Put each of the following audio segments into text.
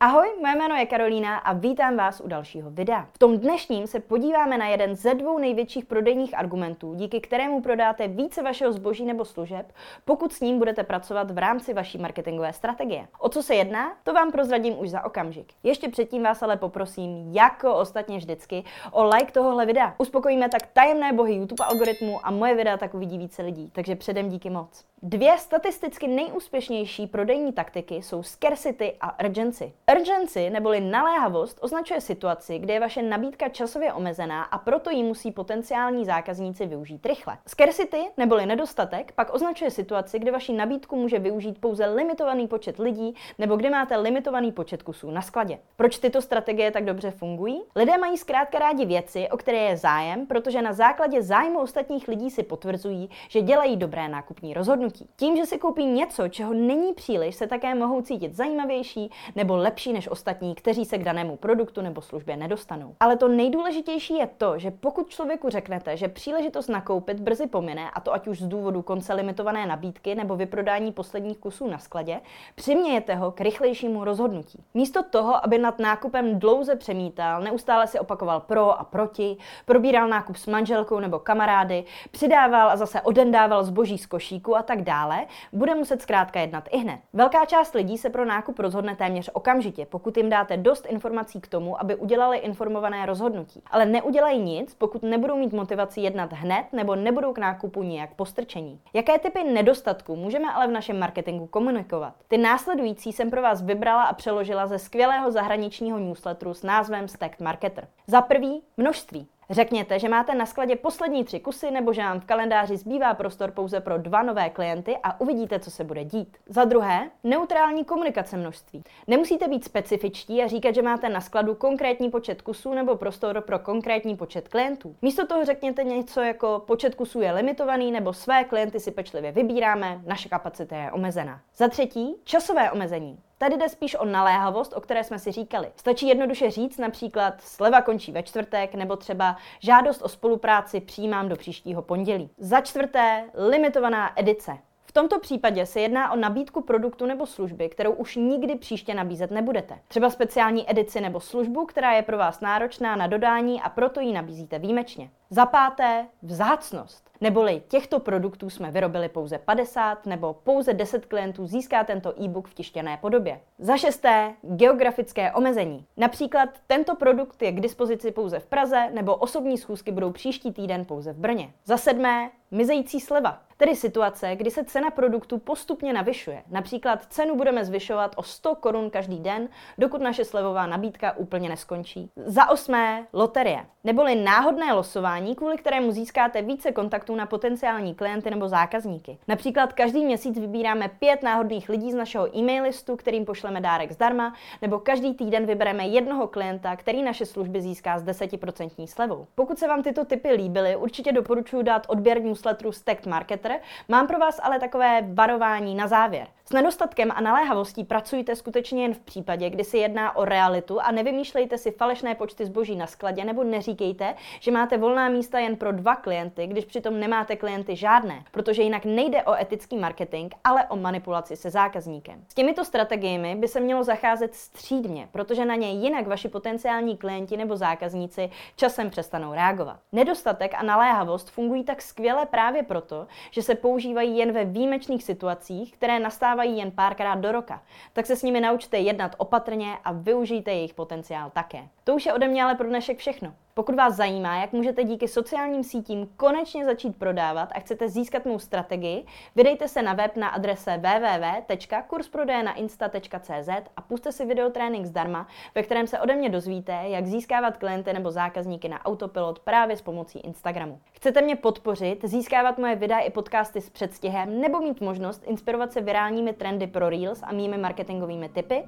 Ahoj, moje jméno je Karolína a vítám vás u dalšího videa. V tom dnešním se podíváme na jeden ze dvou největších prodejních argumentů, díky kterému prodáte více vašeho zboží nebo služeb, pokud s ním budete pracovat v rámci vaší marketingové strategie. O co se jedná, to vám prozradím už za okamžik. Ještě předtím vás ale poprosím, jako ostatně vždycky, o like tohohle videa. Uspokojíme tak tajemné bohy YouTube algoritmu a moje videa tak uvidí více lidí, takže předem díky moc. Dvě statisticky nejúspěšnější prodejní taktiky jsou scarcity a urgency. Urgency neboli naléhavost označuje situaci, kde je vaše nabídka časově omezená a proto ji musí potenciální zákazníci využít rychle. Scarcity neboli nedostatek pak označuje situaci, kde vaši nabídku může využít pouze limitovaný počet lidí nebo kde máte limitovaný počet kusů na skladě. Proč tyto strategie tak dobře fungují? Lidé mají zkrátka rádi věci, o které je zájem, protože na základě zájmu ostatních lidí si potvrzují, že dělají dobré nákupní rozhodnutí. Tím, že si koupí něco, čeho není příliš, se také mohou cítit zajímavější nebo lepší než ostatní, kteří se k danému produktu nebo službě nedostanou. Ale to nejdůležitější je to, že pokud člověku řeknete, že příležitost nakoupit brzy pomine, a to ať už z důvodu konce limitované nabídky nebo vyprodání posledních kusů na skladě, přimějete ho k rychlejšímu rozhodnutí. Místo toho, aby nad nákupem dlouze přemítal, neustále si opakoval pro a proti, probíral nákup s manželkou nebo kamarády, přidával a zase odendával zboží z košíku a tak dále, bude muset zkrátka jednat i hned. Velká část lidí se pro nákup rozhodne téměř okamžitě, pokud jim dáte dost informací k tomu, aby udělali informované rozhodnutí. Ale neudělají nic, pokud nebudou mít motivaci jednat hned nebo nebudou k nákupu nijak postrčení. Jaké typy nedostatků můžeme ale v našem marketingu komunikovat? Ty následující jsem pro vás vybrala a přeložila ze skvělého zahraničního newsletteru s názvem Stacked Marketer. Za prvý, množství. Řekněte, že máte na skladě poslední tři kusy nebo že vám v kalendáři zbývá prostor pouze pro dva nové klienty a uvidíte, co se bude dít. Za druhé, neutrální komunikace množství. Nemusíte být specifičtí a říkat, že máte na skladu konkrétní počet kusů nebo prostor pro konkrétní počet klientů. Místo toho řekněte něco jako počet kusů je limitovaný nebo své klienty si pečlivě vybíráme, naše kapacita je omezená. Za třetí, časové omezení. Tady jde spíš o naléhavost, o které jsme si říkali. Stačí jednoduše říct například sleva končí ve čtvrtek nebo třeba žádost o spolupráci přijímám do příštího pondělí. Za čtvrté, limitovaná edice. V tomto případě se jedná o nabídku produktu nebo služby, kterou už nikdy příště nabízet nebudete. Třeba speciální edici nebo službu, která je pro vás náročná na dodání a proto ji nabízíte výjimečně. Za páté, vzácnost. Neboli těchto produktů jsme vyrobili pouze 50 nebo pouze 10 klientů získá tento e-book v tištěné podobě. Za šesté, geografické omezení. Například tento produkt je k dispozici pouze v Praze nebo osobní schůzky budou příští týden pouze v Brně. Za sedmé, mizející sleva. Tedy situace, kdy se cena produktu postupně navyšuje. Například cenu budeme zvyšovat o 100 korun každý den, dokud naše slevová nabídka úplně neskončí. Za osmé, loterie. Neboli náhodné losování, kvůli kterému získáte více kontaktů na potenciální klienty nebo zákazníky. Například každý měsíc vybíráme pět náhodných lidí z našeho e-mail listu, kterým pošleme dárek zdarma, nebo každý týden vybereme jednoho klienta, který naše služby získá s 10% slevou. Pokud se vám tyto typy líbily, určitě doporučuji dát odběr newsletteru Stacked Marketer. Mám pro vás ale takové varování na závěr. S nedostatkem a naléhavostí pracujte skutečně jen v případě, kdy se jedná o realitu a nevymýšlejte si falešné počty zboží na skladě nebo neříkejte, že máte volná místa jen pro dva klienty, když přitom nemáte klienty žádné, protože jinak nejde o etický marketing, ale o manipulaci se zákazníkem. S těmito strategiemi by se mělo zacházet střídmě, protože na ně jinak vaši potenciální klienti nebo zákazníci časem přestanou reagovat. Nedostatek a naléhavost fungují tak skvěle právě proto, že se používají jen ve výjimečných situacích, které nastávají jen párkrát do roka, tak se s nimi naučte jednat opatrně a využijte jejich potenciál také. To už je ode mě ale pro dnešek všechno. Pokud vás zajímá, jak můžete díky sociálním sítím konečně začít prodávat a chcete získat mou strategii, vydejte se na web na adrese www.kursprodejnainsta.cz a puste si videotrénink zdarma, ve kterém se ode mě dozvíte, jak získávat klienty nebo zákazníky na autopilot právě s pomocí Instagramu. Chcete mě podpořit, získávat moje videa i podcasty s předstihem nebo mít možnost inspirovat se virálními trendy pro Reels a mými marketingovými tipy?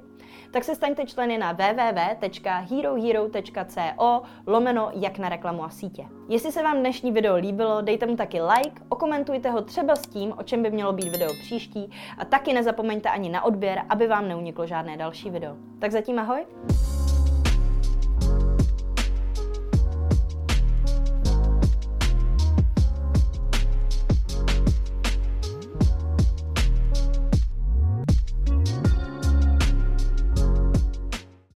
Tak se staňte členy na www.herohero.co lomeno jméno Jak na reklamu a sítě. Jestli se vám dnešní video líbilo, dejte mu taky like, okomentujte ho třeba s tím, o čem by mělo být video příští a taky nezapomeňte ani na odběr, aby vám neuniklo žádné další video. Tak zatím ahoj!